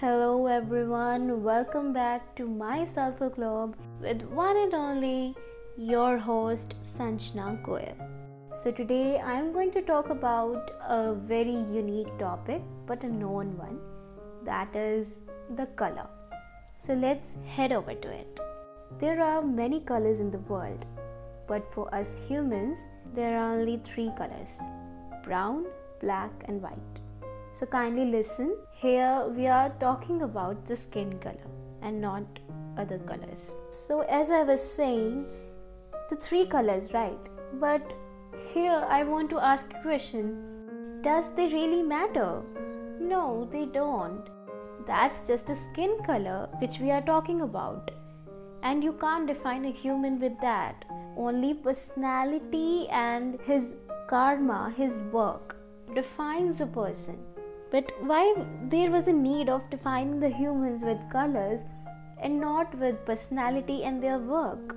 Hello, everyone. Welcome back to my Sulfur Globe with one and only your host Sanchna Goyal. So, today I am going to talk about a very unique topic but a known one that is the color. So, let's head over to it. There are many colors in the world, but for us humans, there are only three colors brown, black, and white. So, kindly listen. Here we are talking about the skin color and not other colors. So, as I was saying, the three colors, right? But here I want to ask a question Does they really matter? No, they don't. That's just a skin color which we are talking about. And you can't define a human with that. Only personality and his karma, his work, defines a person. But why there was a need of defining the humans with colors and not with personality and their work?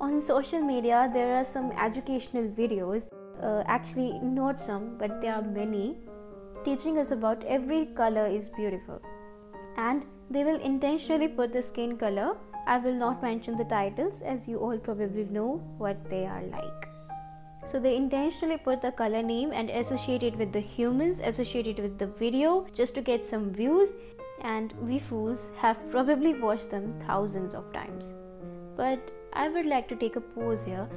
On social media, there are some educational videos, uh, actually, not some, but there are many, teaching us about every color is beautiful. And they will intentionally put the skin color. I will not mention the titles as you all probably know what they are like. So they intentionally put the color name and associate it with the humans, associate it with the video just to get some views. And we fools have probably watched them thousands of times. But I would like to take a pause here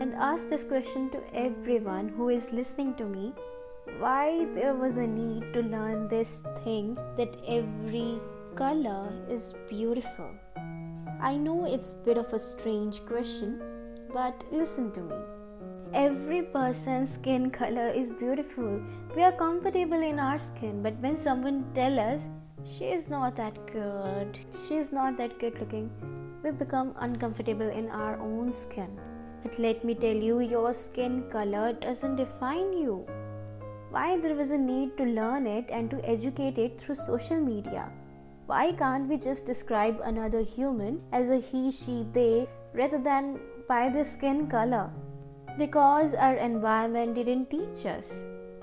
and ask this question to everyone who is listening to me why there was a need to learn this thing that every color is beautiful. I know it's a bit of a strange question, but listen to me every person's skin color is beautiful. We are comfortable in our skin, but when someone tell us she is not that good, she is not that good looking, we become uncomfortable in our own skin. But let me tell you, your skin color doesn't define you. Why there was a need to learn it and to educate it through social media? Why can't we just describe another human as a he, she, they rather than by the skin color? Because our environment didn't teach us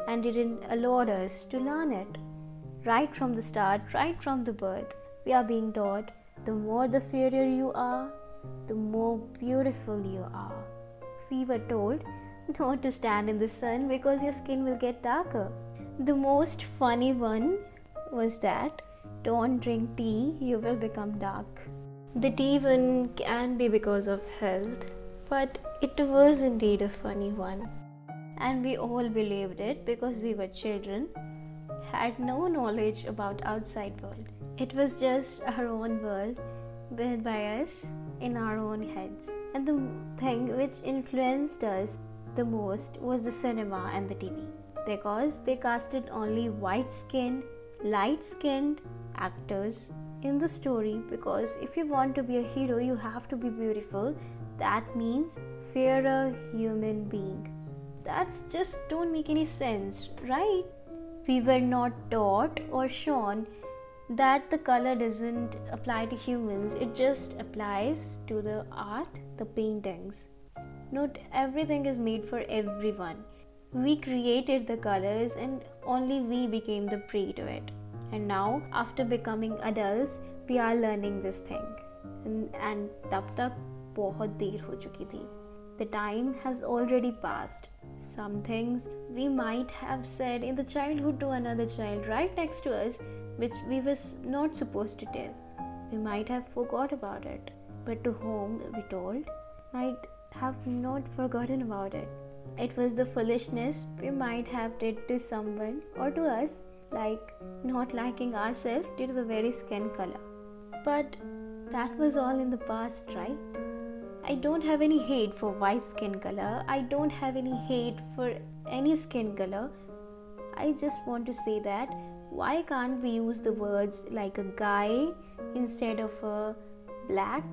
and didn't allow us to learn it. Right from the start, right from the birth, we are being taught the more the fairer you are, the more beautiful you are. We were told not to stand in the sun because your skin will get darker. The most funny one was that don't drink tea, you will become dark. The tea one can be because of health, but it was indeed a funny one. And we all believed it because we were children, had no knowledge about outside world. It was just our own world built by us in our own heads. And the thing which influenced us the most was the cinema and the TV because they casted only white skinned, light skinned actors in the story because if you want to be a hero you have to be beautiful that means a human being. That's just don't make any sense, right? We were not taught or shown that the color doesn't apply to humans, it just applies to the art, the paintings. Not everything is made for everyone. We created the colors and only we became the prey to it. And now, after becoming adults, we are learning this thing. And, and tab tak बहुत देर हो चुकी थी The time has already passed. Some things we might have said in the childhood to another child right next to us, which we was not supposed to tell. We might have forgot about it, but to whom we told might have not forgotten about it. It was the foolishness we might have did to someone or to us, like not liking ourselves due to the very skin color. But that was all in the past, right? I don't have any hate for white skin color. I don't have any hate for any skin color. I just want to say that why can't we use the words like a guy instead of a black,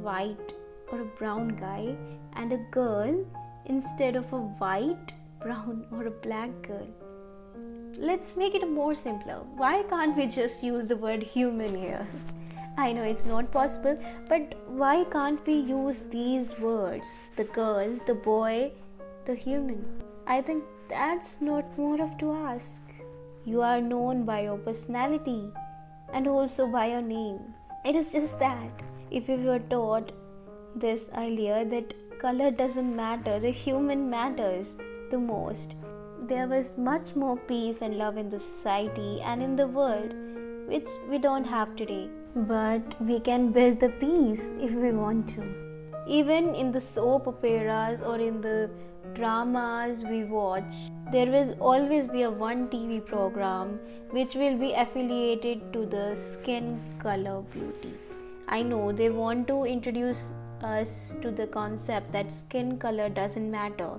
white, or a brown guy and a girl instead of a white, brown, or a black girl? Let's make it more simpler. Why can't we just use the word human here? I know it's not possible, but why can't we use these words? The girl, the boy, the human. I think that's not more of to ask. You are known by your personality. and also by your name. It is just that. If you were taught this earlier that color doesn't matter, the human matters the most, there was much more peace and love in the society and in the world, which we don't have today. But we can build the peace if we want to. Even in the soap operas or in the dramas we watch, there will always be a one TV program which will be affiliated to the skin color beauty. I know they want to introduce us to the concept that skin color doesn't matter,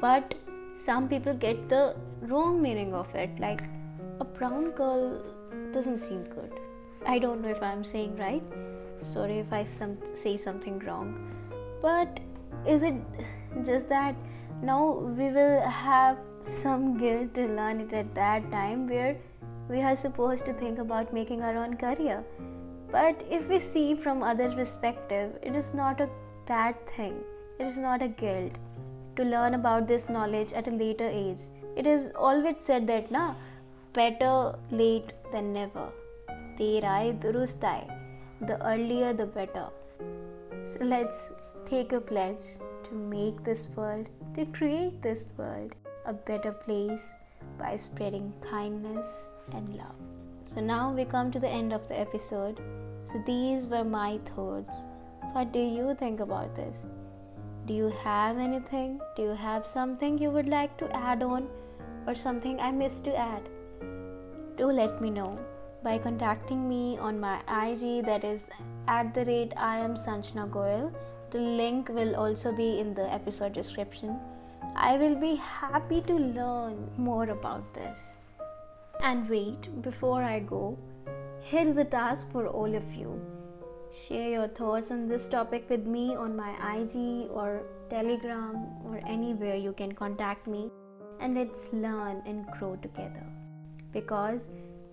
but some people get the wrong meaning of it. Like a brown girl doesn't seem good. I don't know if I'm saying right. Sorry if I some, say something wrong. But is it just that now we will have some guilt to learn it at that time where we are supposed to think about making our own career? But if we see from others' perspective, it is not a bad thing. It is not a guilt to learn about this knowledge at a later age. It is always said that na better late than never. Terai durustai. The earlier the better. So let's take a pledge to make this world, to create this world a better place by spreading kindness and love. So now we come to the end of the episode. So these were my thoughts. What do you think about this? Do you have anything? Do you have something you would like to add on or something I missed to add? Do let me know by contacting me on my IG that is at the rate I am Sanchna Goyal. The link will also be in the episode description. I will be happy to learn more about this. And wait, before I go, here's the task for all of you. Share your thoughts on this topic with me on my IG or Telegram or anywhere you can contact me and let's learn and grow together. Because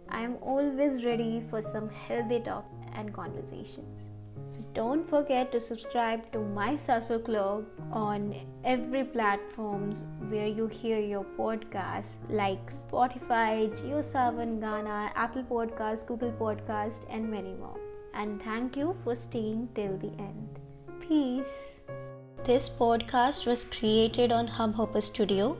I am always ready for some healthy talk and conversations. So don't forget to subscribe to my Self Club on every platforms where you hear your podcasts like Spotify, JioSaavn, Gaana, Apple Podcast, Google Podcast, and many more. And thank you for staying till the end. Peace. This podcast was created on Hubhopper Studio.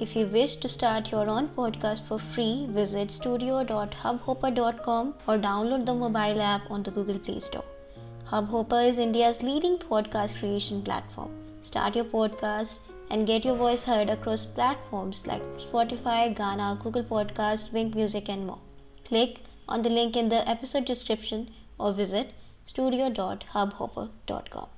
If you wish to start your own podcast for free, visit studio.hubhopper.com or download the mobile app on the Google Play Store. Hubhopper is India's leading podcast creation platform. Start your podcast and get your voice heard across platforms like Spotify, Gaana, Google Podcasts, Wynk Music, and more. Click on the link in the episode description or visit studio.hubhopper.com.